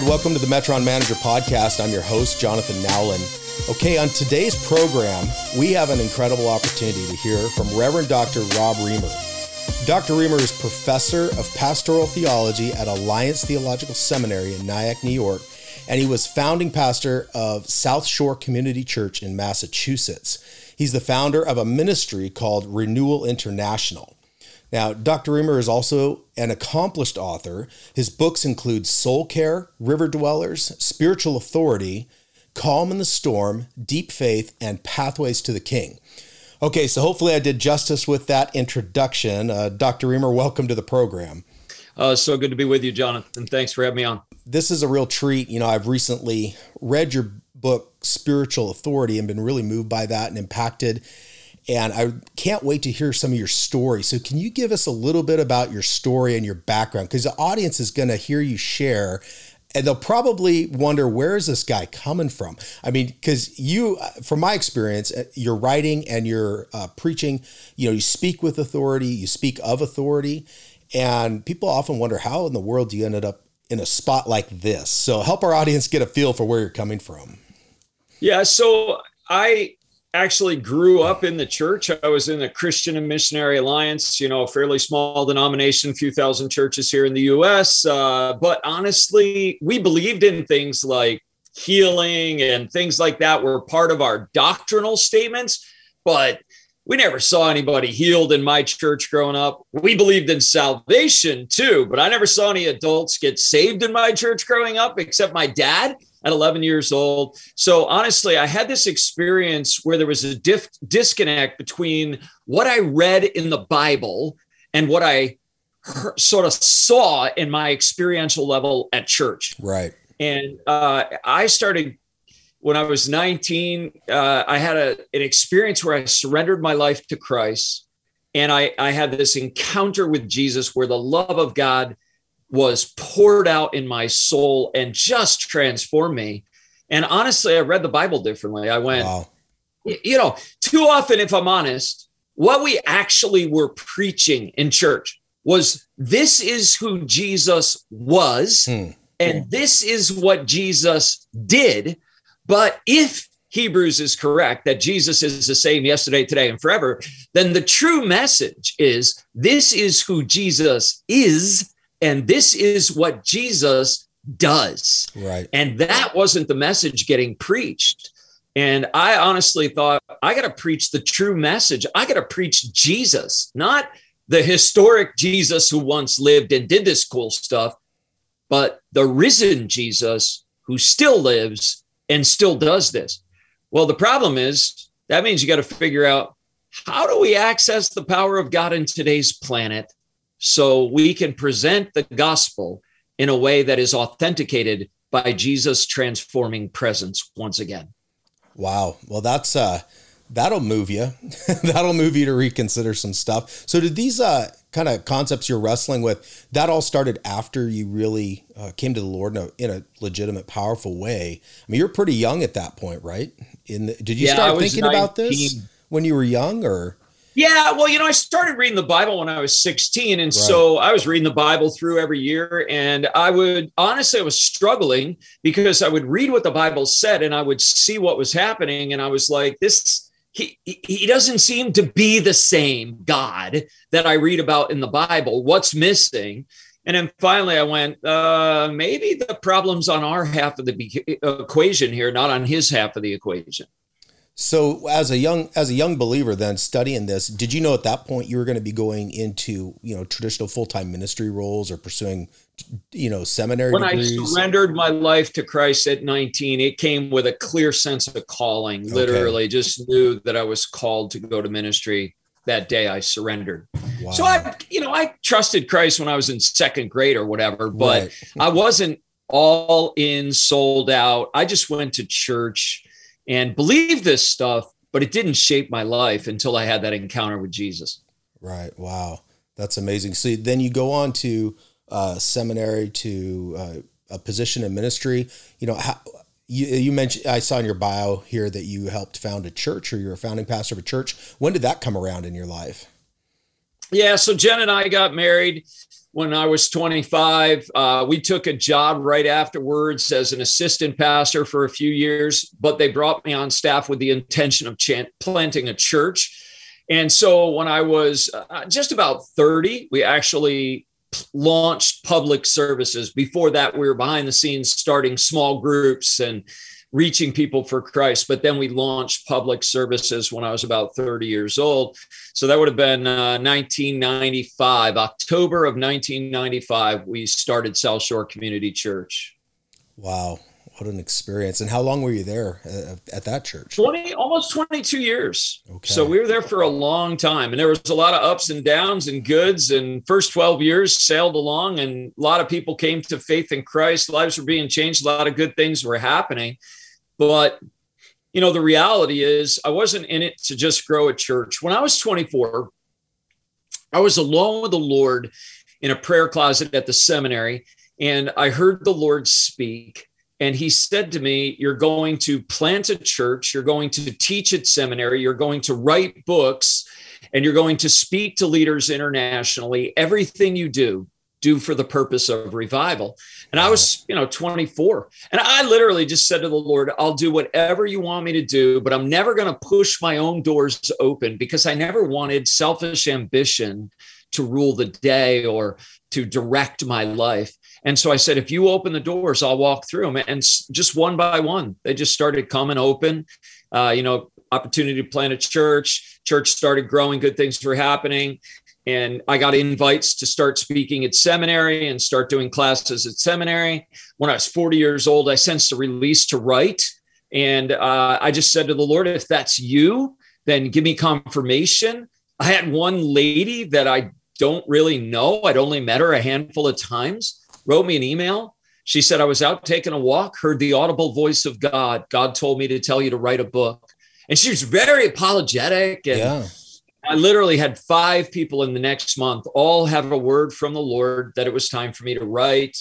right, welcome to the Metron Manager Podcast. I'm your host, Jonathan Nowlin. Okay, on today's program, we have an incredible opportunity to hear from Reverend Dr. Rob Reimer. Dr. Reimer is professor of pastoral theology at Alliance Theological Seminary in Nyack, New York, and he was founding pastor of South Shore Community Church in Massachusetts. He's the founder of a ministry called Renewal International. Now, Dr. Reimer is also an accomplished author. His books include Soul Care, River Dwellers, Spiritual Authority, Calm in the Storm, Deep Faith, and Pathways to the King. Okay, so hopefully I did justice with that introduction. Uh, Dr. Reimer, welcome to the program. Uh, so good to be with you, Jonathan. Thanks for having me on. This is a real treat. You know, I've recently read your book, Spiritual Authority, and been really moved by that and impacted and I can't wait to hear some of your story. So, can you give us a little bit about your story and your background? Because the audience is going to hear you share, and they'll probably wonder where is this guy coming from. I mean, because you, from my experience, uh, your writing and your uh, preaching, you know, you speak with authority, you speak of authority, and people often wonder how in the world do you ended up in a spot like this. So, help our audience get a feel for where you're coming from. Yeah. So I actually grew up in the church. I was in the Christian and Missionary Alliance, you know, a fairly small denomination, a few thousand churches here in the US. Uh, but honestly, we believed in things like healing and things like that were part of our doctrinal statements. But we never saw anybody healed in my church growing up. We believed in salvation too, but I never saw any adults get saved in my church growing up except my dad at 11 years old. So honestly, I had this experience where there was a diff- disconnect between what I read in the Bible and what I sort of saw in my experiential level at church. Right. And uh, I started when I was 19. Uh, I had a, an experience where I surrendered my life to Christ. And I, I had this encounter with Jesus where the love of God was poured out in my soul and just transformed me. And honestly, I read the Bible differently. I went, wow. you know, too often, if I'm honest, what we actually were preaching in church was this is who Jesus was, hmm. and this is what Jesus did. But if Hebrews is correct that Jesus is the same yesterday, today, and forever, then the true message is this is who Jesus is and this is what Jesus does. Right. And that wasn't the message getting preached. And I honestly thought, I got to preach the true message. I got to preach Jesus, not the historic Jesus who once lived and did this cool stuff, but the risen Jesus who still lives and still does this. Well, the problem is that means you got to figure out how do we access the power of God in today's planet so we can present the gospel in a way that is authenticated by Jesus transforming presence once again. Wow. Well, that's uh that'll move you. that'll move you to reconsider some stuff. So did these uh kind of concepts you're wrestling with that all started after you really uh, came to the Lord in a, in a, legitimate powerful way? I mean, you're pretty young at that point, right? In the, did you yeah, start thinking 19. about this when you were young or yeah, well, you know, I started reading the Bible when I was 16. And right. so I was reading the Bible through every year. And I would honestly, I was struggling because I would read what the Bible said and I would see what was happening. And I was like, this, he, he doesn't seem to be the same God that I read about in the Bible. What's missing? And then finally, I went, uh, maybe the problem's on our half of the equation here, not on his half of the equation. So as a young as a young believer then studying this, did you know at that point you were going to be going into, you know, traditional full-time ministry roles or pursuing you know, seminary When degrees? I surrendered my life to Christ at 19, it came with a clear sense of calling. Okay. Literally just knew that I was called to go to ministry that day I surrendered. Wow. So I, you know, I trusted Christ when I was in second grade or whatever, but Right. I wasn't all in, sold out. I just went to church and believed this stuff, but it didn't shape my life until I had that encounter with Jesus. Right. Wow. That's amazing. So then you go on to uh, seminary to uh, a position in ministry. You know, how, you, you mentioned, I saw in your bio here that you helped found a church or you're a founding pastor of a church. When did that come around in your life? Yeah. So Jen and I got married when I was 25. Uh, we took a job right afterwards as an assistant pastor for a few years, but they brought me on staff with the intention of chan- planting a church. And so when I was uh, just about 30, we actually launched public services. Before that, we were behind the scenes starting small groups and reaching people for Christ. But then we launched public services when I was about 30 years old. So that would have been uh, 1995, October of 1995. We started South Shore Community Church. Wow. What an experience. And how long were you there uh, at that church? 20, almost 22 years. Okay. So we were there for a long time, and there was a lot of ups and downs and goods. And first 12 years sailed along, and a lot of people came to faith in Christ. Lives were being changed. A lot of good things were happening. But you know, the reality is, I wasn't in it to just grow a church. When I was 24, I was alone with the Lord in a prayer closet at the seminary, and I heard the Lord speak. And he said to me, You're going to plant a church, you're going to teach at seminary, you're going to write books, and you're going to speak to leaders internationally. Everything you do, do for the purpose of revival. And I was, you know, 24. And I literally just said to the Lord, I'll do whatever you want me to do, but I'm never going to push my own doors open because I never wanted selfish ambition to rule the day or to direct my life. And so I said, if you open the doors, I'll walk through them. And just one by one, they just started coming open. Uh, you know, opportunity to plant a church. Church started growing, good things were happening. And I got invites to start speaking at seminary and start doing classes at seminary. When I was 40 years old, I sensed a release to write. And uh, I just said to the Lord, if that's you, then give me confirmation. I had one lady that I don't really know. I'd only met her a handful of times, wrote me an email. She said, I was out taking a walk, heard the audible voice of God. God told me to tell you to write a book. And she was very apologetic. And Yeah. I literally had five people in the next month all have a word from the Lord that it was time for me to write,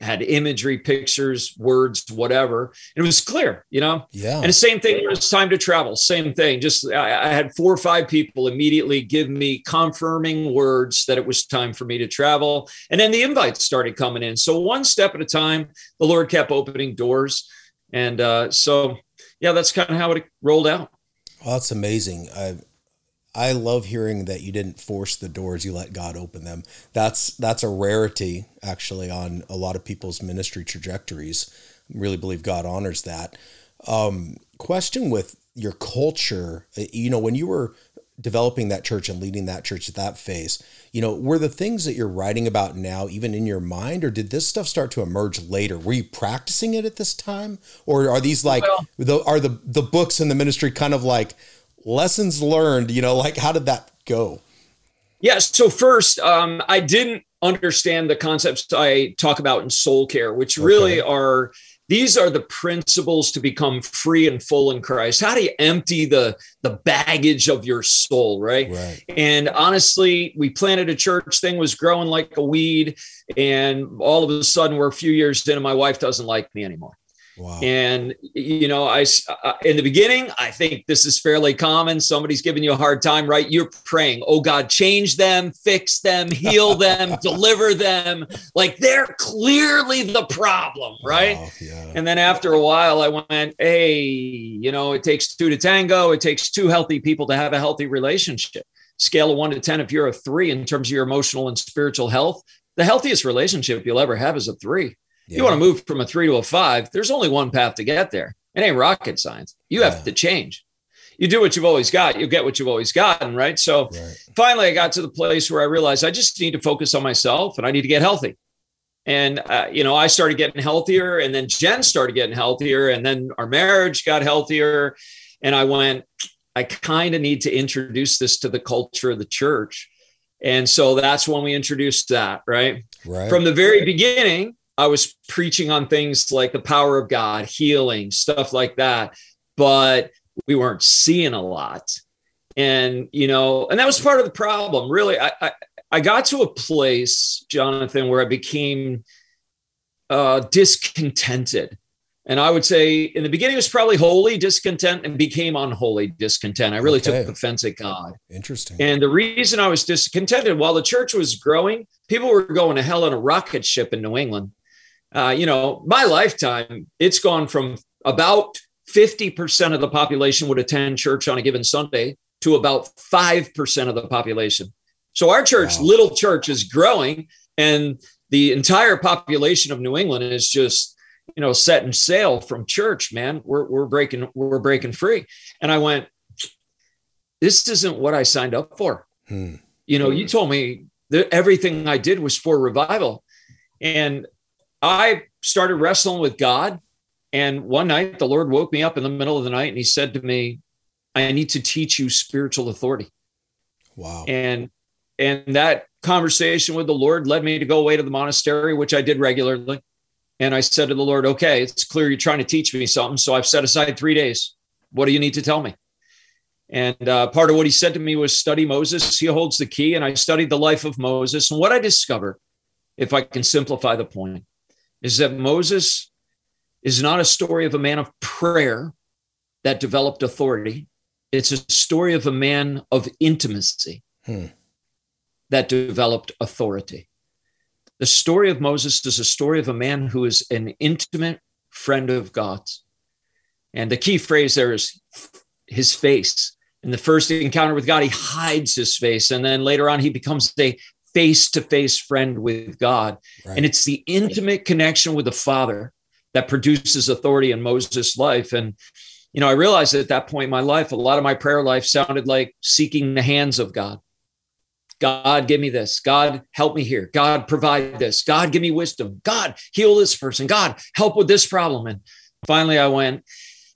had imagery, pictures, words, whatever. And it was clear, you know? Yeah. And the same thing when it's time to travel, same thing. Just I, I had four or five people immediately give me confirming words that it was time for me to travel. And then the invites started coming in. So one step at a time, the Lord kept opening doors. And uh, so, yeah, that's kind of how it rolled out. Well, that's amazing. I I love hearing that you didn't force the doors; you let God open them. That's that's a rarity, actually, on a lot of people's ministry trajectories. I really believe God honors that. Um, question with your culture, uh, you know, when you were developing that church and leading that church at that phase, you know, were the things that you're writing about now even in your mind, or did this stuff start to emerge later? Were you practicing it at this time, or are these like Well- the are the the books in the ministry kind of like lessons learned? You know, like how did that go? Yes. So first, um, I didn't understand the concepts I talk about in soul care, which really are these are the principles to become free and full in Christ. How do you empty the the baggage of your soul, right? Right. And honestly, we planted a church thing was growing like a weed, and all of a sudden we're a few years in, and my wife doesn't like me anymore. Wow. And you know, I uh, in the beginning, I think this is fairly common. Somebody's giving you a hard time, right? You're praying, "Oh God, change them, fix them, heal them, deliver them." Like they're clearly the problem, right? Wow, yeah. And then after a while, I went, "Hey, you know, it takes two to tango. It takes two healthy people to have a healthy relationship." Scale of one to ten, if you're a three in terms of your emotional and spiritual health, the healthiest relationship you'll ever have is a three you want to move from a three to a five, there's only one path to get there. It ain't rocket science. You have Yeah. to change. you do what you've always got, you'll get what you've always gotten, right? So right. finally, I got to the place where I realized I just need to focus on myself and I need to get healthy. And uh, you know, I started getting healthier, and then Jen started getting healthier, and then our marriage got healthier. And I went, I kind of need to introduce this to the culture of the church. And so that's when we introduced that, right? Right. From the very beginning, I was preaching on things like the power of God, healing, stuff like that. But we weren't seeing a lot. And, you know, and that was part of the problem. Really, I, I, I got to a place, Jonathan, where I became uh, discontented. And I would say in the beginning, it was probably holy discontent and became unholy discontent. I really okay. took offense at God. Interesting. And the reason I was discontented, while the church was growing, people were going to hell in a rocket ship in New England. Uh, you know, my lifetime, it's gone from about 50% of the population would attend church on a given Sunday to about 5% of the population. So our church, wow. little church, is growing, and the entire population of New England is just, you know, setting sail from church, man. We're, we're breaking, we're breaking free. And I went, this isn't what I signed up for. Hmm. You know, you told me that everything I did was for revival. And I started wrestling with God and one night, the Lord woke me up in the middle of the night and he said to me, I need to teach you spiritual authority. Wow. And and that conversation with the Lord led me to go away to the monastery, which I did regularly. And I said to the Lord, okay, it's clear you're trying to teach me something. So I've set aside three days. What do you need to tell me? And uh, part of what he said to me was study Moses. He holds the key. And I studied the life of Moses. And what I discovered, if I can simplify the point, is that Moses is not a story of a man of prayer that developed authority. It's a story of a man of intimacy hmm. that developed authority. The story of Moses is a story of a man who is an intimate friend of God's. And the key phrase there is his face. In the first encounter with God, he hides his face. And then later on, he becomes a face to face friend with God. Right. And it's the intimate connection with the Father that produces authority in Moses' life. And, you know, I realized at that point in my life, a lot of my prayer life sounded like seeking the hands of God. God, give me this. God, help me here. God, provide this. God, give me wisdom. God, heal this person. God, help with this problem. And finally, I went,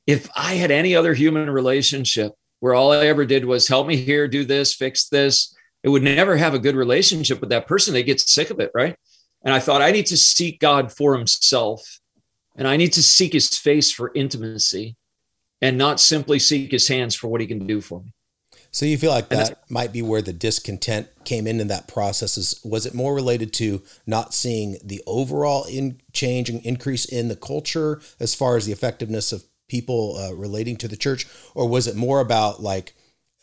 if I had any other human relationship where all I ever did was help me here, do this, fix this, it would never have a good relationship with that person. They get sick of it, right? And I thought, I need to seek God for himself and I need to seek his face for intimacy and not simply seek his hands for what he can do for me. So you feel like that might be where the discontent came in in that process. Is was it more related to not seeing the overall in change and increase in the culture as far as the effectiveness of people uh, relating to the church, or was it more about like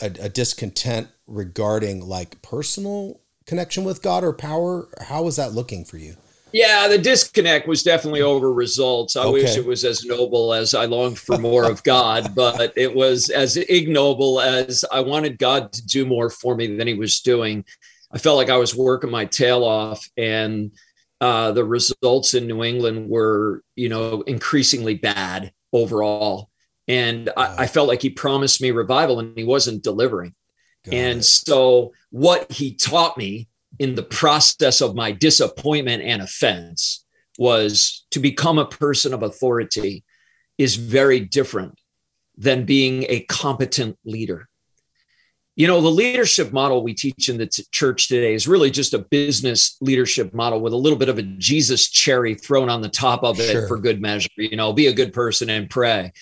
a, a discontent regarding like personal connection with God or power? How was that looking for you? Yeah, the disconnect was definitely over results. I okay. wish it was as noble as I longed for more of God, but it was as ignoble as I wanted God to do more for me than he was doing. I felt like I was working my tail off and uh, the results in New England were, you know, increasingly bad overall. And. I, I, felt like he promised me revival and he wasn't delivering. Got and it. so what he taught me in the process of my disappointment and offense was to become a person of authority is very different than being a competent leader. You know, the leadership model we teach in the t- church today is really just a business leadership model with a little bit of a Jesus cherry thrown on the top of it sure. for good measure. You know, be a good person and pray.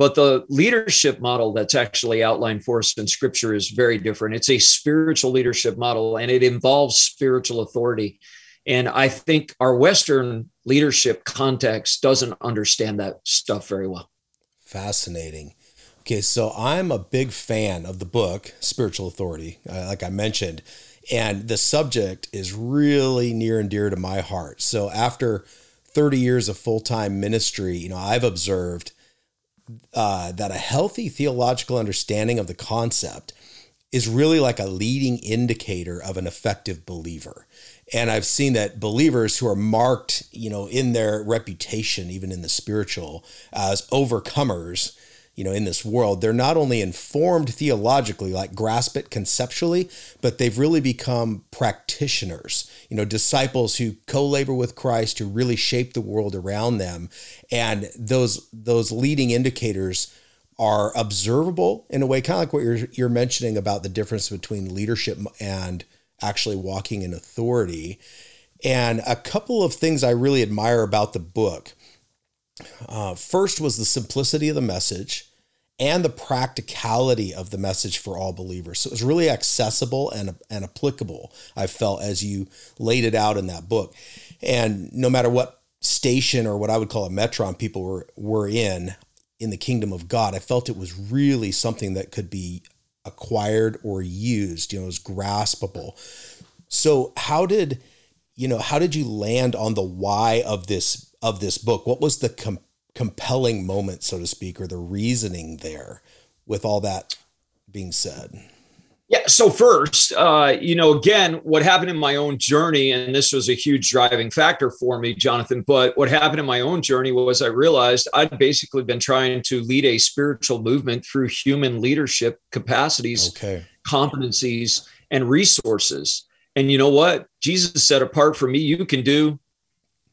But the leadership model that's actually outlined for us in scripture is very different. It's a spiritual leadership model and it involves spiritual authority. And I think our Western leadership context doesn't understand that stuff very well. Fascinating. Okay, so I'm a big fan of the book Spiritual Authority, uh, like I mentioned, and the subject is really near and dear to my heart. So after 30 years of full time ministry, you know, I've observed uh, that a healthy theological understanding of the concept is really like a leading indicator of an effective believer. And I've seen that believers who are marked, you know, in their reputation, even in the spiritual, as overcomers, you know, in this world, they're not only informed theologically, like grasp it conceptually, but they've really become practitioners, you know, disciples who co-labor with Christ, who really shape the world around them. And those those leading indicators are observable in a way, kind of like what you're you're mentioning about the difference between leadership and actually walking in authority. And a couple of things I really admire about the book. Uh, first was the simplicity of the message and the practicality of the message for all believers. So it was really accessible and, and applicable, I felt, as you laid it out in that book. And no matter what station or what I would call a metron people were, were in, in the kingdom of God, I felt it was really something that could be acquired or used, you know, it was graspable. So how did, you know, how did you land on the why of this of this book? What was the compelling moment, so to speak, or the reasoning there with all that being said? Yeah. So first, uh, you know, again, what happened in my own journey, and this was a huge driving factor for me, Jonathan. But what happened in my own journey was I realized I'd basically been trying to lead a spiritual movement through human leadership capacities, okay. competencies, and resources. And you know what? Jesus said, apart from me, you can do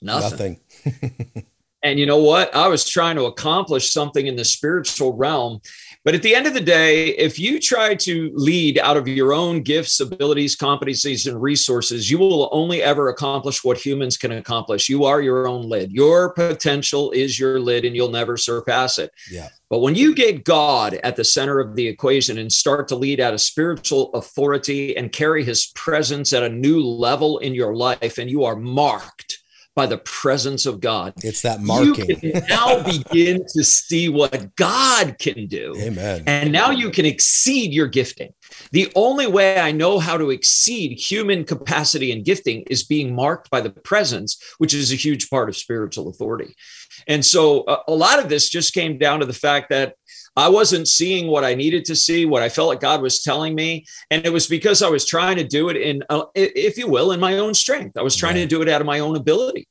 nothing. Nothing. And you know what? I was trying to accomplish something in the spiritual realm. But at the end of the day, if you try to lead out of your own gifts, abilities, competencies, and resources, you will only ever accomplish what humans can accomplish. You are your own lid. Your potential is your lid, and you'll never surpass it. Yeah. But when you get God at the center of the equation and start to lead out of spiritual authority and carry his presence at a new level in your life, and you are marked by the presence of God. It's that marking. You can now begin to see what God can do. Amen. And now you can exceed your gifting. The only way I know how to exceed human capacity and gifting is being marked by the presence, which is a huge part of spiritual authority. And so a, a lot of this just came down to the fact that I wasn't seeing what I needed to see, what I felt like God was telling me. And it was because I was trying to do it in, uh, if you will, in my own strength. I was trying right. to do it out of my own ability.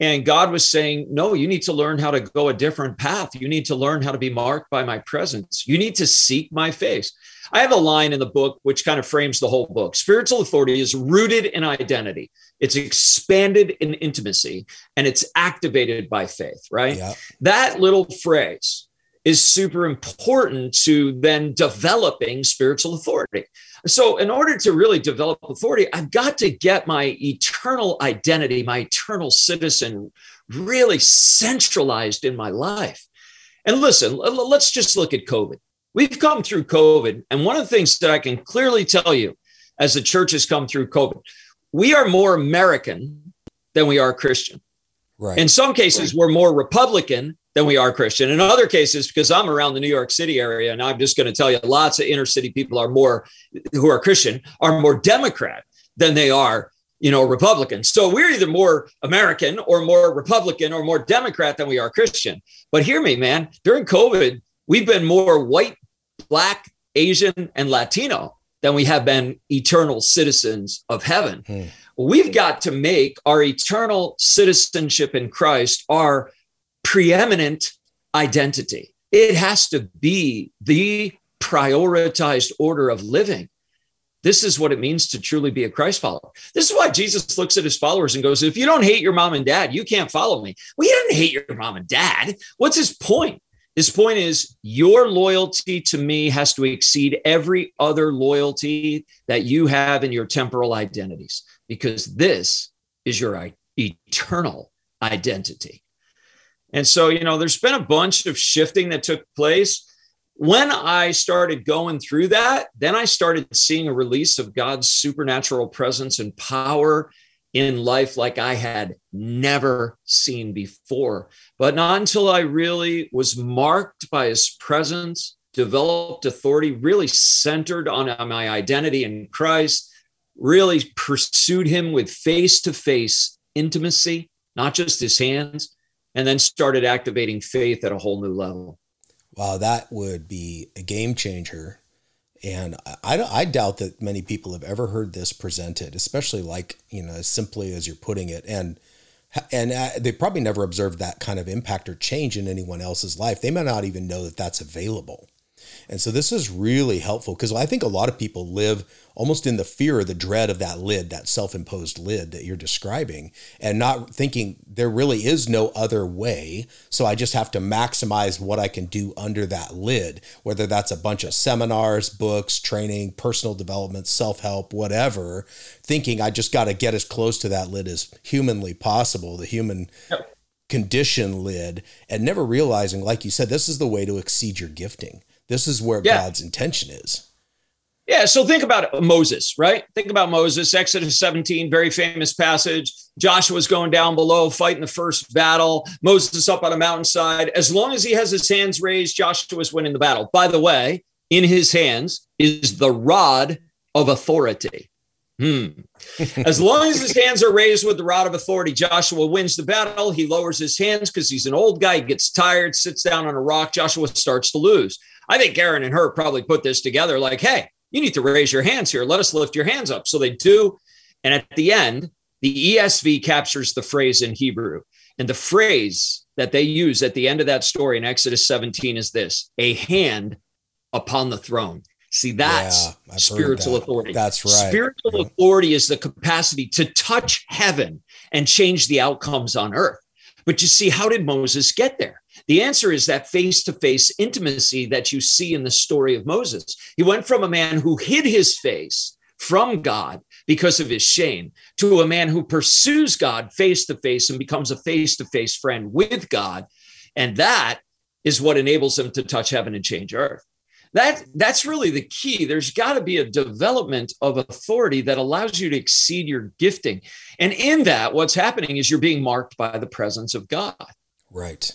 And God was saying, No, you need to learn how to go a different path. You need to learn how to be marked by my presence. You need to seek my face. I have a line in the book which kind of frames the whole book. Spiritual authority is rooted in identity, it's expanded in intimacy, and it's activated by faith, right? Yeah. That little phrase, is super important to then developing spiritual authority. So, in order to really develop authority, I've got to get my eternal identity, my eternal citizen, really centralized in my life. And listen, let's just look at COVID. We've come through COVID. And one of the things that I can clearly tell you as the church has come through COVID, we are more American than we are Christian. Right. In some cases, we're more Republican than we are Christian. In other cases, because I'm around the New York City area, and I'm just going to tell you, lots of inner city people are more who are Christian are more Democrat than they are, you know, Republican. So we're either more American or more Republican or more Democrat than we are Christian. But hear me, man. During COVID, we've been more white, black, Asian, and Latino than we have been eternal citizens of heaven. Hmm. We've got to make our eternal citizenship in Christ our preeminent identity. It has to be the prioritized order of living. This is what it means to truly be a Christ follower. This is why Jesus looks at his followers and goes, If you don't hate your mom and dad, you can't follow me. Well, you didn't hate your mom and dad. What's his point? His point is your loyalty to me has to exceed every other loyalty that you have in your temporal identities, because this is your eternal identity. And so, you know, there's been a bunch of shifting that took place. When I started going through that, then I started seeing a release of God's supernatural presence and power in life like I had never seen before. But not until I really was marked by his presence, developed authority, really centered on my identity in Christ, really pursued him with face to face intimacy, not just his hands and then started activating faith at a whole new level. Wow, that would be a game changer. And I, I doubt that many people have ever heard this presented, especially like, you know, as simply as you're putting it. And and uh, they probably never observed that kind of impact or change in anyone else's life. They may not even know that that's available. And so this is really helpful because I think a lot of people live almost in the fear or the dread of that lid, that self imposed lid that you're describing, and not thinking there really is no other way. So I just have to maximize what I can do under that lid, whether that's a bunch of seminars, books, training, personal development, self help, whatever, thinking I just got to get as close to that lid as humanly possible, the human. Yep. Condition lid and never realizing, like you said, this is the way to exceed your gifting this is where yeah. God's intention is. Yeah, so think about Moses, right? Think about Moses, Exodus 17, very famous passage. Joshua's going down below, fighting the first battle. Moses up on a mountainside. As long as he has his hands raised, Joshua's winning the battle. By the way, in his hands is the rod of authority. Hmm. As long as his hands are raised with the rod of authority, Joshua wins the battle. He lowers his hands because he's an old guy. He gets tired, sits down on a rock. Joshua starts to lose. I think Aaron and Hur probably put this together like, hey, you need to raise your hands here. Let us lift your hands up. So they do. And at the end, the ESV captures the phrase in Hebrew. And the phrase that they use at the end of that story in Exodus 17 is this a hand upon the throne. See, that's yeah, spiritual that. authority. That's right. Spiritual yeah. authority is the capacity to touch heaven and change the outcomes on earth. But you see, how did Moses get there? The answer is that face to face intimacy that you see in the story of Moses. He went from a man who hid his face from God because of his shame to a man who pursues God face to face and becomes a face to face friend with God. And that is what enables him to touch heaven and change earth. That, that's really the key. There's got to be a development of authority that allows you to exceed your gifting. And in that, what's happening is you're being marked by the presence of God. Right.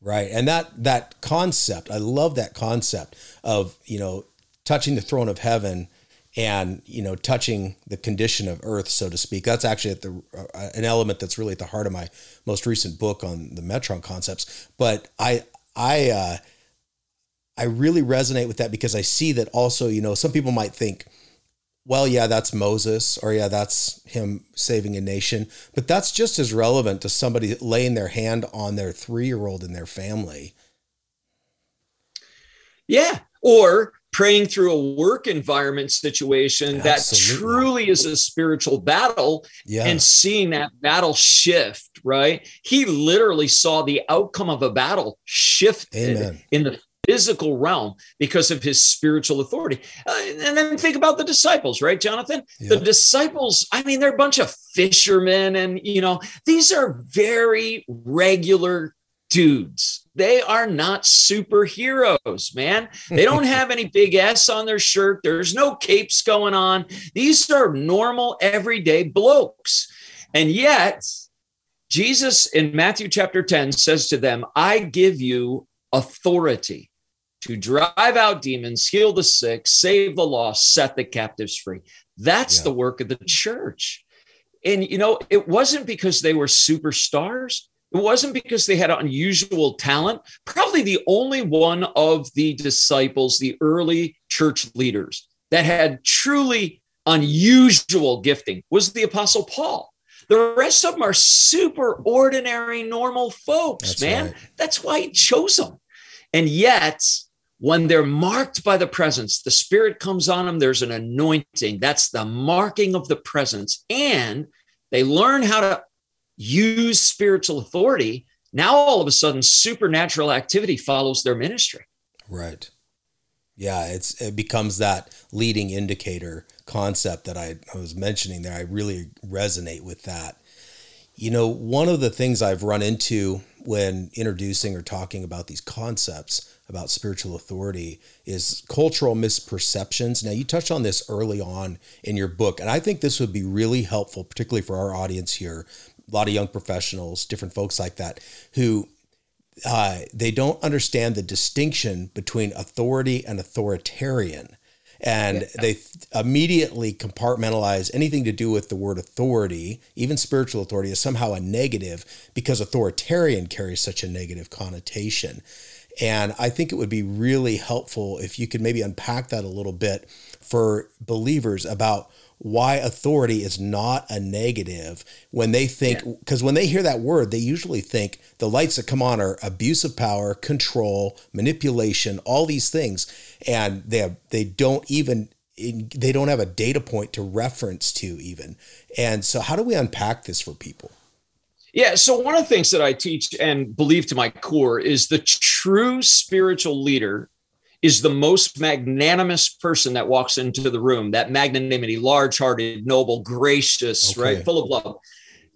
Right. And that that concept, I love that concept of, you know, touching the throne of heaven and, you know, touching the condition of earth, so to speak. That's actually at the uh, an element that's really at the heart of my most recent book on the Metron concepts. But I I uh I really resonate with that because I see that also, you know, some people might think well, yeah, that's Moses, or yeah, that's him saving a nation. But that's just as relevant to somebody laying their hand on their three year old in their family. Yeah. Or praying through a work environment situation Absolutely. that truly is a spiritual battle yeah. and seeing that battle shift, right? He literally saw the outcome of a battle shift in the physical realm because of his spiritual authority. Uh, and then think about the disciples, right, Jonathan? The disciples, I mean, they're a bunch of fishermen, and, you know, these are very regular dudes. They are not superheroes, man. They don't have any big S on their shirt. There's no capes going on. These are normal, everyday blokes. And yet, Jesus in Matthew chapter 10 says to them, I give you authority to drive out demons, heal the sick, save the lost, set the captives free. That's yeah. the work of the church. And, you know, it wasn't because they were superstars. It wasn't because they had unusual talent. Probably the only one of the disciples, the early church leaders that had truly unusual gifting was the Apostle Paul. The rest of them are super ordinary, normal folks, That's man. Right. That's why he chose them. And yet, when they're marked by the presence, the Spirit comes on them, there's an anointing. That's the marking of the presence. And they learn how to use spiritual authority. Now, all of a sudden, supernatural activity follows their ministry. Right. Yeah, it's it becomes that leading indicator concept that I, I was mentioning there. I really resonate with that. You know, one of the things I've run into when introducing or talking about these concepts about spiritual authority is cultural misperceptions. Now, you touched on this early on in your book, and I think this would be really helpful, particularly for our audience here. A lot of young professionals, different folks like that, who uh, they don't understand the distinction between authority and authoritarian. And yeah. they immediately compartmentalize anything to do with the word authority, even spiritual authority, as somehow a negative because authoritarian carries such a negative connotation. And I think it would be really helpful if you could maybe unpack that a little bit for believers about why authority is not a negative when they think because yeah. when they hear that word they usually think the lights that come on are abuse of power control manipulation all these things and they have, they don't even they don't have a data point to reference to even and so how do we unpack this for people yeah. So, one of the things that I teach and believe to my core is the true spiritual leader is the most magnanimous person that walks into the room. That magnanimity, large hearted, noble, gracious, okay. right? Full of love.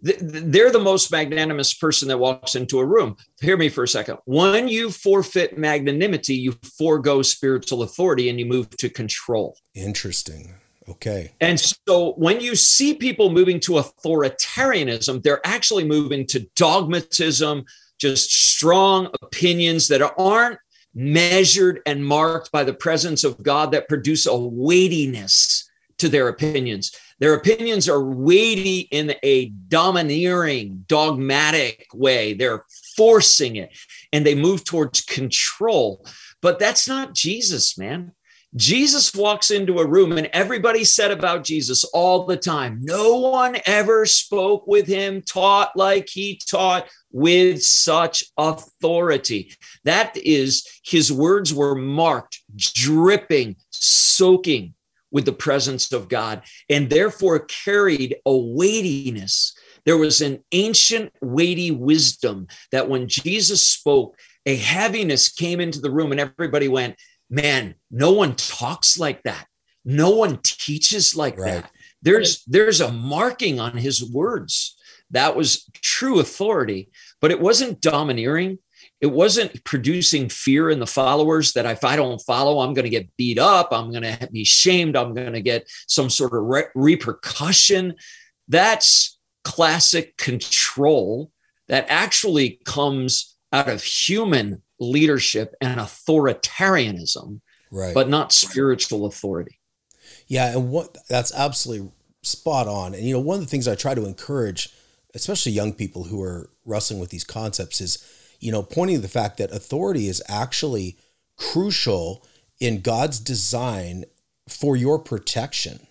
They're the most magnanimous person that walks into a room. Hear me for a second. When you forfeit magnanimity, you forego spiritual authority and you move to control. Interesting. Okay. And so when you see people moving to authoritarianism, they're actually moving to dogmatism, just strong opinions that aren't measured and marked by the presence of God that produce a weightiness to their opinions. Their opinions are weighty in a domineering, dogmatic way. They're forcing it and they move towards control. But that's not Jesus, man. Jesus walks into a room and everybody said about Jesus all the time. No one ever spoke with him, taught like he taught with such authority. That is, his words were marked, dripping, soaking with the presence of God, and therefore carried a weightiness. There was an ancient, weighty wisdom that when Jesus spoke, a heaviness came into the room and everybody went, man, no one talks like that. No one teaches like right. that. There's there's a marking on his words. That was true authority, but it wasn't domineering. It wasn't producing fear in the followers that if I don't follow, I'm going to get beat up. I'm going to be shamed. I'm going to get some sort of re- repercussion. That's classic control that actually comes out of human leadership and authoritarianism, right. but not spiritual authority. Yeah, and what that's absolutely spot on. And you know, one of the things I try to encourage, especially young people who are wrestling with these concepts, is you know, pointing to the fact that authority is actually crucial in God's design for your protection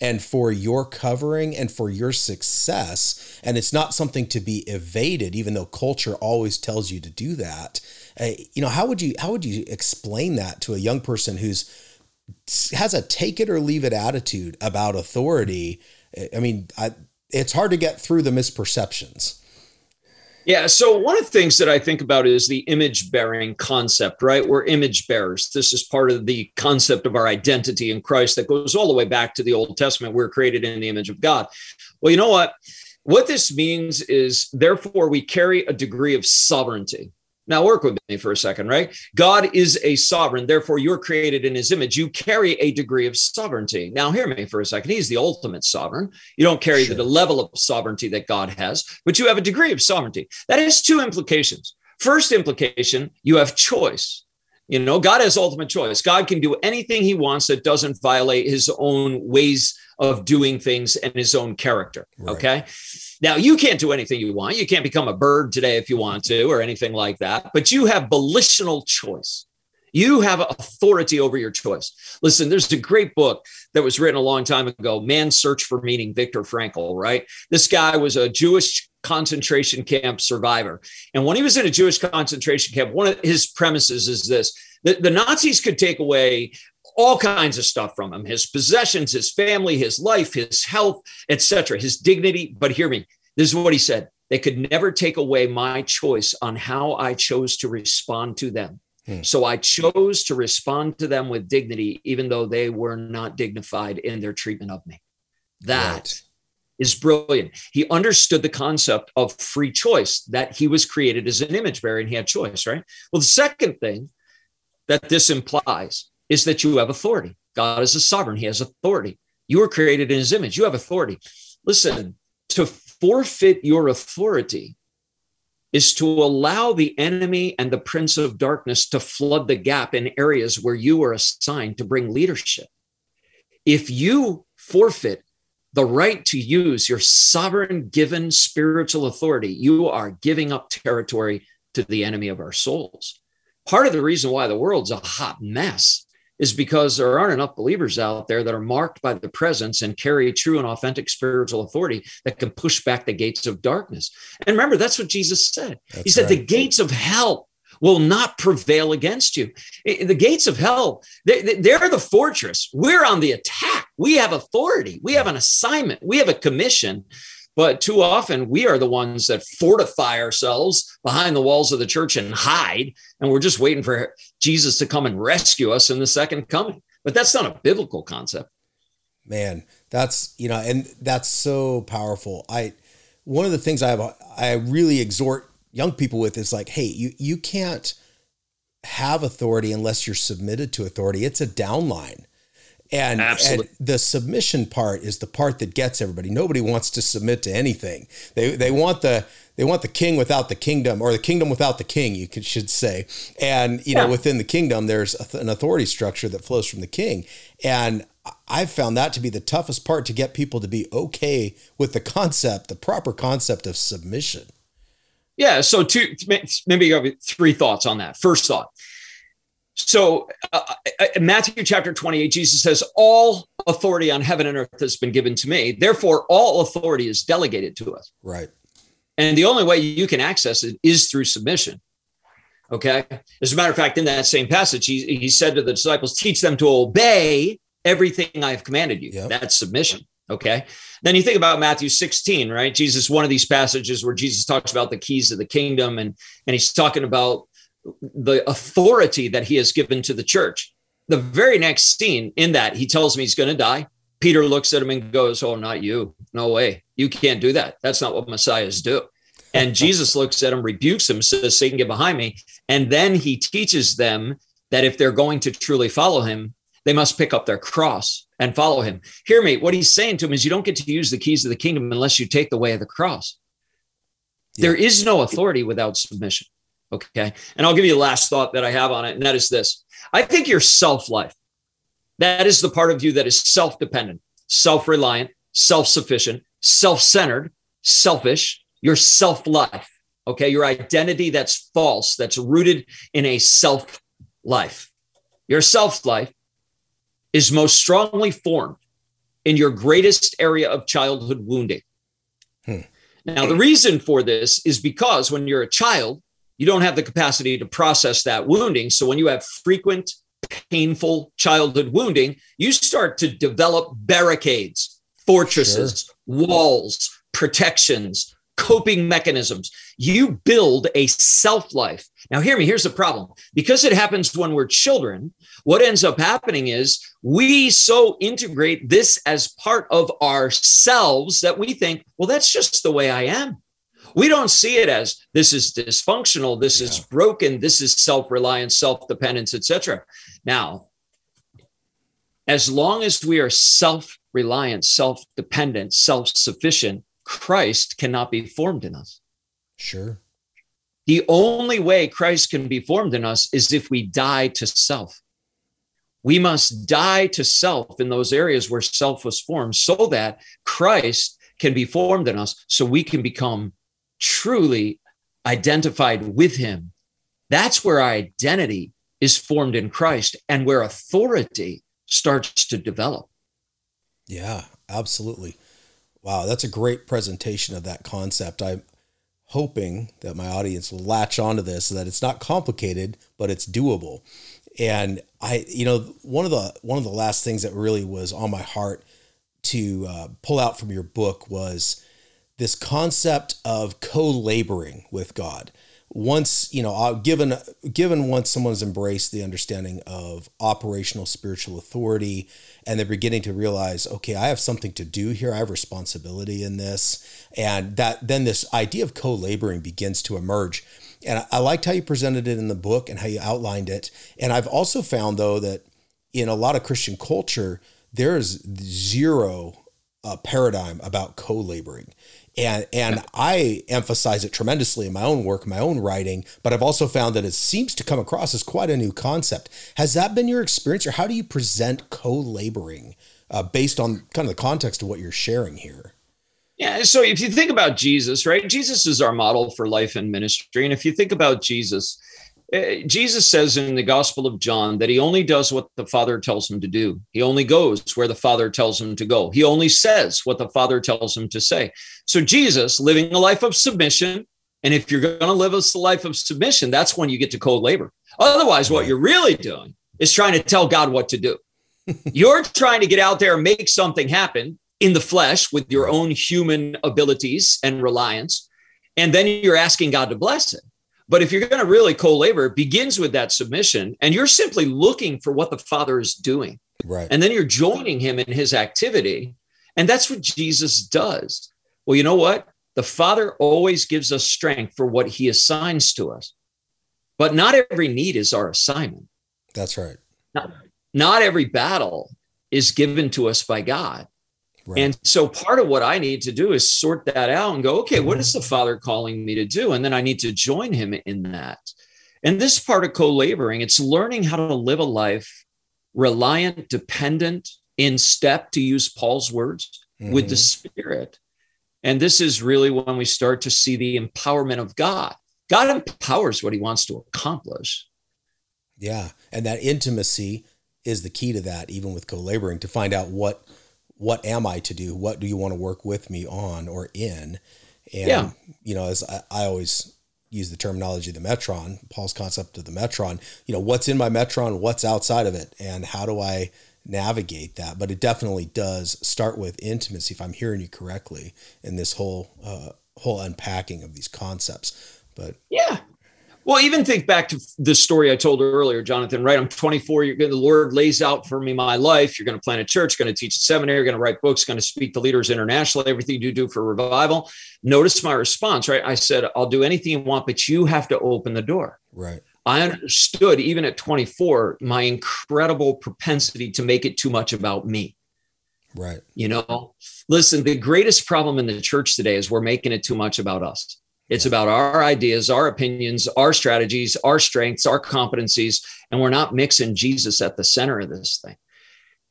and for your covering and for your success. And it's not something to be evaded, even though culture always tells you to do that. Uh, you know, how would you how would you explain that to a young person who's has a take it or leave it attitude about authority? I mean, I, it's hard to get through the misperceptions. Yeah. So, one of the things that I think about is the image bearing concept, right? We're image bearers. This is part of the concept of our identity in Christ that goes all the way back to the Old Testament. We're created in the image of God. Well, you know what? What this means is, therefore, we carry a degree of sovereignty. Now, work with me for a second, right? God is a sovereign. Therefore, you're created in his image. You carry a degree of sovereignty. Now, hear me for a second. He's the ultimate sovereign. You don't carry sure. the level of sovereignty that God has, but you have a degree of sovereignty. That has two implications. First implication, you have choice. You know, God has ultimate choice. God can do anything he wants that doesn't violate his own ways of doing things and his own character. Right. Okay. Now, you can't do anything you want. You can't become a bird today if you want to, or anything like that, but you have volitional choice. You have authority over your choice. Listen, there's a great book that was written a long time ago, Man's Search for Meaning, Viktor Frankl, right? This guy was a Jewish concentration camp survivor. And when he was in a Jewish concentration camp, one of his premises is this the, the Nazis could take away all kinds of stuff from him. His possessions his family his life his health etc his dignity. But hear me this is what he said. They could never take away my choice on how i chose to respond to them. Hmm. so i chose to respond to them with dignity even though they were not dignified in their treatment of me. That right. is brilliant. He understood the concept of free choice that he was created as an image bearer and he had choice right? Well the second thing that this implies is that you have authority. God is a sovereign, He has authority. You were created in His image, you have authority. Listen, to forfeit your authority is to allow the enemy and the prince of darkness to flood the gap in areas where you are assigned to bring leadership. If you forfeit the right to use your sovereign given spiritual authority, you are giving up territory to the enemy of our souls. part of the reason why the world's a hot mess is because there aren't enough believers out there that are marked by the presence and carry true and authentic spiritual authority that can push back the gates of darkness. And remember, that's what Jesus said. That's he said, right. The gates of hell will not prevail against you. The gates of hell, they're the fortress. We're on the attack. We have authority. We have an assignment. We have a commission. But too often, we are the ones that fortify ourselves behind the walls of the church and hide. And we're just waiting for Jesus to come and rescue us in the second coming. But that's not a biblical concept. Man, that's, you know, and that's so powerful. I, one of the things I have, I really exhort young people with is like, hey, you you can't have authority unless you're submitted to authority. It's a downline. And, and, the submission part is the part that gets everybody. Nobody wants to submit to anything. They they want the they want the king without the kingdom, or the kingdom without the king. You could, should say. And you yeah. know, within the kingdom, there's an authority structure that flows from the king. And I've found that to be the toughest part to get people to be okay with the concept, the proper concept of submission. Yeah. So two, maybe you have three thoughts on that. First thought. So uh, uh, in Matthew chapter 28, Jesus says, all authority on heaven and earth has been given to me. Therefore, all authority is delegated to us. Right. And the only way you can access it is through submission. Okay. As a matter of fact, in that same passage, he, he said to the disciples, teach them to obey everything I have commanded you. Yep. That's submission. Okay. Then you think about Matthew 16, right? Jesus, one of these passages where Jesus talks about the keys of the kingdom and, and he's talking about the authority that he has given to the church. The very next scene in that, he tells me he's going to die. Peter looks at him and goes, Oh, not you. No way. You can't do that. That's not what messiahs do. And Jesus looks at him, rebukes him, says, Satan, get behind me. And then he teaches them that if they're going to truly follow him, they must pick up their cross and follow him. Hear me. What he's saying to him is you don't get to use the keys of the kingdom unless you take the way of the cross. Yeah. There is no authority without submission. Okay. And I'll give you the last thought that I have on it, and that is this I think your self life, that is the part of you that is self dependent, self reliant, self sufficient, self centered, selfish, your self life. Okay. Your identity that's false, that's rooted in a self life. Your self life is most strongly formed in your greatest area of childhood wounding. Hmm. Now, the reason for this is because when you're a child, you don't have the capacity to process that wounding. So when you have frequent, painful childhood wounding, you start to develop barricades, fortresses, sure. walls, protections, coping mechanisms. You build a self life. Now, hear me, here's the problem. Because it happens when we're children, what ends up happening is we so integrate this as part of ourselves that we think, well, that's just the way I am. We don't see it as this is dysfunctional, this yeah. is broken, this is self-reliance, self-dependence, etc. Now, as long as we are self-reliant, self-dependent, self-sufficient, Christ cannot be formed in us. Sure. The only way Christ can be formed in us is if we die to self. We must die to self in those areas where self was formed so that Christ can be formed in us so we can become truly identified with him. That's where identity is formed in Christ and where authority starts to develop. Yeah, absolutely. Wow, that's a great presentation of that concept. I'm hoping that my audience will latch onto this so that it's not complicated, but it's doable. And I, you know, one of the one of the last things that really was on my heart to uh, pull out from your book was this concept of co-laboring with God. Once you know, uh, given given once someone's embraced the understanding of operational spiritual authority, and they're beginning to realize, okay, I have something to do here. I have responsibility in this, and that then this idea of co-laboring begins to emerge and I, liked how you presented it in the book and how you outlined it. And I've also found though that in a lot of Christian culture, there is zero uh, paradigm about co-laboring. And, and I emphasize it tremendously in my own work, my own writing, but I've also found that it seems to come across as quite a new concept. Has that been your experience, or how do you present co laboring uh, based on kind of the context of what you're sharing here? Yeah. So if you think about Jesus, right? Jesus is our model for life and ministry. And if you think about Jesus, Eh, Jesus says in the Gospel of John that he only does what the Father tells him to do. He only goes where the Father tells him to go. He only says what the Father tells him to say. So, Jesus living a life of submission. And if you're going to live a life of submission, that's when you get to co labor. Otherwise, what you're really doing is trying to tell God what to do. you're trying to get out there and make something happen in the flesh with your own human abilities and reliance. And then you're asking God to bless it. But if you're going to really co labor, it begins with that submission, and you're simply looking for what the Father is doing. Right. And then you're joining him in his activity. And that's what Jesus does. Well, you know what? The Father always gives us strength for what he assigns to us. But not every need is our assignment. That's right. Not, not every battle is given to us by God. Right. And so part of what I need to do is sort that out and go, okay, what is the Father calling me to do? And then I need to join him in that. And this part of co laboring, it's learning how to live a life reliant, dependent, in step, to use Paul's words, mm-hmm. with the mm-hmm. Spirit. And this is really when we start to see the empowerment of God. God empowers what he wants to accomplish. Yeah. And that intimacy is the key to that, even with co laboring, to find out what what am I to do? What do you want to work with me on or in? And, yeah. you know, as I, I always use the terminology of the Metron, Paul's concept of the Metron, you know, what's in my Metron, what's outside of it, and how do I navigate that? But it definitely does start with intimacy, if I'm hearing you correctly, in this whole, uh, whole unpacking of these concepts. But yeah, well, even think back to the story I told earlier, Jonathan, right? I'm 24. You're going, the Lord lays out for me my life. You're going to plant a church, going to teach a seminary, going to write books, going to speak to leaders internationally, everything you do for revival. Notice my response, right? I said, I'll do anything you want, but you have to open the door. Right. I understood, even at 24, my incredible propensity to make it too much about me. Right. You know, listen, the greatest problem in the church today is we're making it too much about us. It's about our ideas, our opinions, our strategies, our strengths, our competencies, and we're not mixing Jesus at the center of this thing.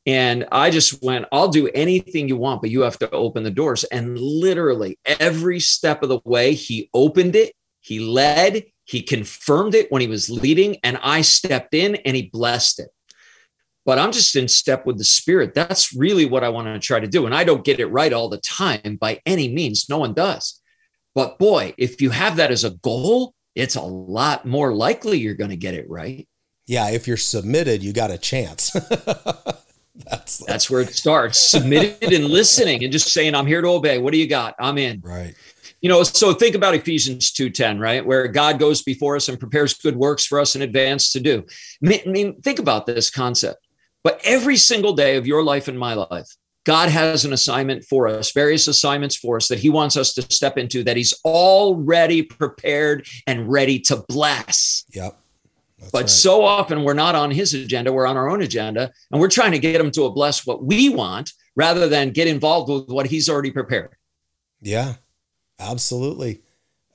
And I just went, I'll do anything you want, but you have to open the doors. And literally every step of the way, he opened it, he led, he confirmed it when he was leading, and I stepped in and he blessed it. But I'm just in step with the spirit. That's really what I want to try to do. And I don't get it right all the time by any means. No one does. But boy, if you have that as a goal, it's a lot more likely you're going to get it right. Yeah, if you're submitted, you got a chance. that's that's where it starts. Submitted and listening and just saying, "I'm here to obey. What do you got? I'm in." Right. You know, so think about Ephesians 2:10, right? Where God goes before us and prepares good works for us in advance to do. I mean, think about this concept. But every single day of your life and my life, God has an assignment for us, various assignments for us that He wants us to step into that He's already prepared and ready to bless. Yep. but right. so often we're not on His agenda, we're on our own agenda, and we're trying to get Him to bless what we want rather than get involved with what He's already prepared. Yeah, absolutely.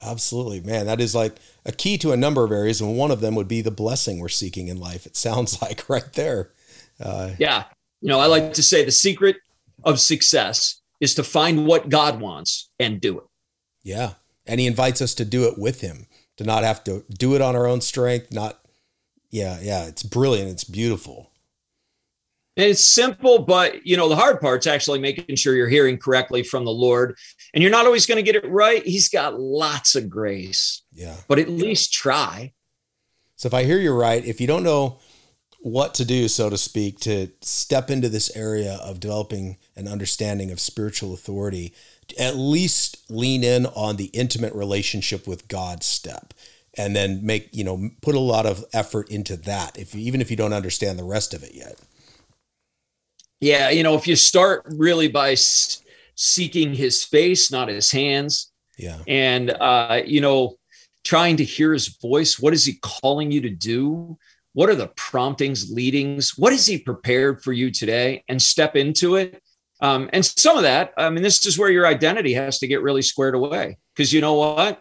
Absolutely, man. That is like a key to a number of areas, and one of them would be the blessing we're seeking in life. It sounds like right there. Uh, yeah, you know, I like to say the secret of success is to find what God wants and do it. Yeah. And he invites us to do it with him, to not have to do it on our own strength, not yeah, yeah, it's brilliant, it's beautiful. And it's simple, but you know, the hard part's actually making sure you're hearing correctly from the Lord. And you're not always going to get it right. He's got lots of grace. Yeah. But at least try. So if I hear you right, if you don't know what to do, so to speak, to step into this area of developing an understanding of spiritual authority, at least lean in on the intimate relationship with God step and then make, you know, put a lot of effort into that if even if you don't understand the rest of it yet. Yeah, you know, if you start really by seeking his face, not his hands. Yeah. And uh, you know, trying to hear his voice, what is he calling you to do? What are the promptings, leadings? What is he prepared for you today? And step into it. Um, and some of that, I mean, this is where your identity has to get really squared away. Because you know what?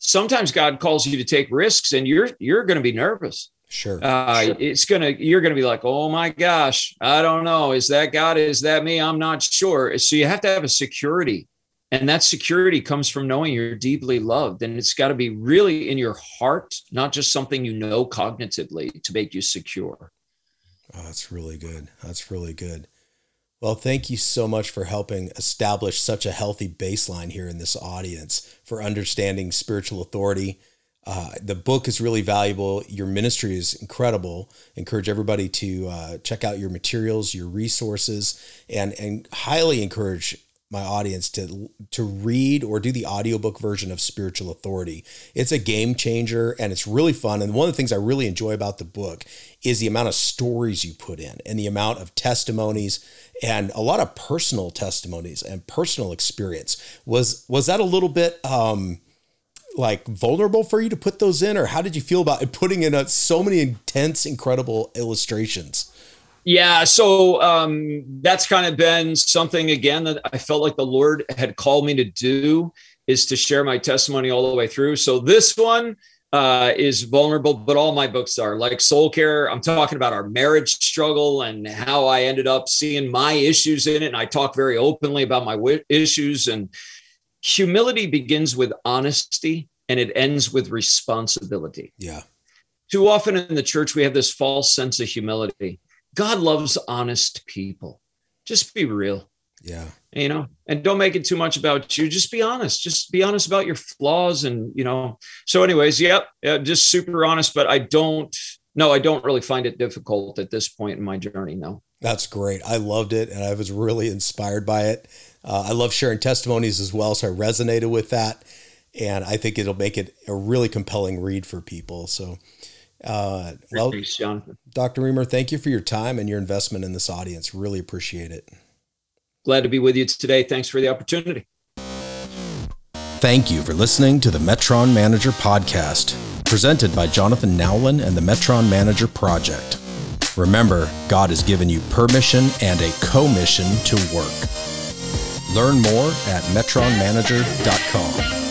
Sometimes God calls you to take risks, and you're you're going to be nervous. Sure. Uh, sure. It's gonna you're gonna be like, oh my gosh, I don't know. Is that God? Is that me? I'm not sure. So you have to have a security And that security comes from knowing you're deeply loved. And it's got to be really in your heart, not just something you know cognitively to make you secure. Oh, that's really good. That's really good. Well, thank you so much for helping establish such a healthy baseline here in this audience for understanding spiritual authority. Uh, the book is really valuable. Your ministry is incredible. Encourage everybody to uh, check out your materials, your resources, and and highly encourage my audience to to read or do the audiobook version of spiritual authority. It's a game changer and it's really fun. And one of the things i really enjoy about the book is the amount of stories you put in and the amount of testimonies and a lot of personal testimonies and personal experience. Was was that a little bit um like vulnerable for you to put those in or how did you feel about putting in a, so many intense incredible illustrations yeah, so um, that's kind of been something again that I felt like the Lord had called me to do is to share my testimony all the way through. So this one uh, is vulnerable, but all my books are like Soul Care. I'm talking about our marriage struggle and how I ended up seeing my issues in it, and I talk very openly about my w- issues. And humility begins with honesty, and it ends with responsibility. Yeah. Too often in the church, we have this false sense of humility God loves honest people. Just be real. Yeah. You know, and don't make it too much about you. Just be honest. Just be honest about your flaws. And, you know, so, anyways, yep, yeah, just super honest. But I don't, no, I don't really find it difficult at this point in my journey. No. That's great. I loved it and I was really inspired by it. Uh, I love sharing testimonies as well. So I resonated with that. And I think it'll make it a really compelling read for people. So, uh, well, Thanks, Jonathan. Dr. Reimer, thank you for your time and your investment in this audience. Really appreciate it. Glad to be with you today. Thanks for the opportunity. Thank you for listening to the Metron Manager Podcast, presented by Jonathan Nowlin and the Metron Manager Project. Remember, God has given you permission and a commission to work. Learn more at metronmanager.com.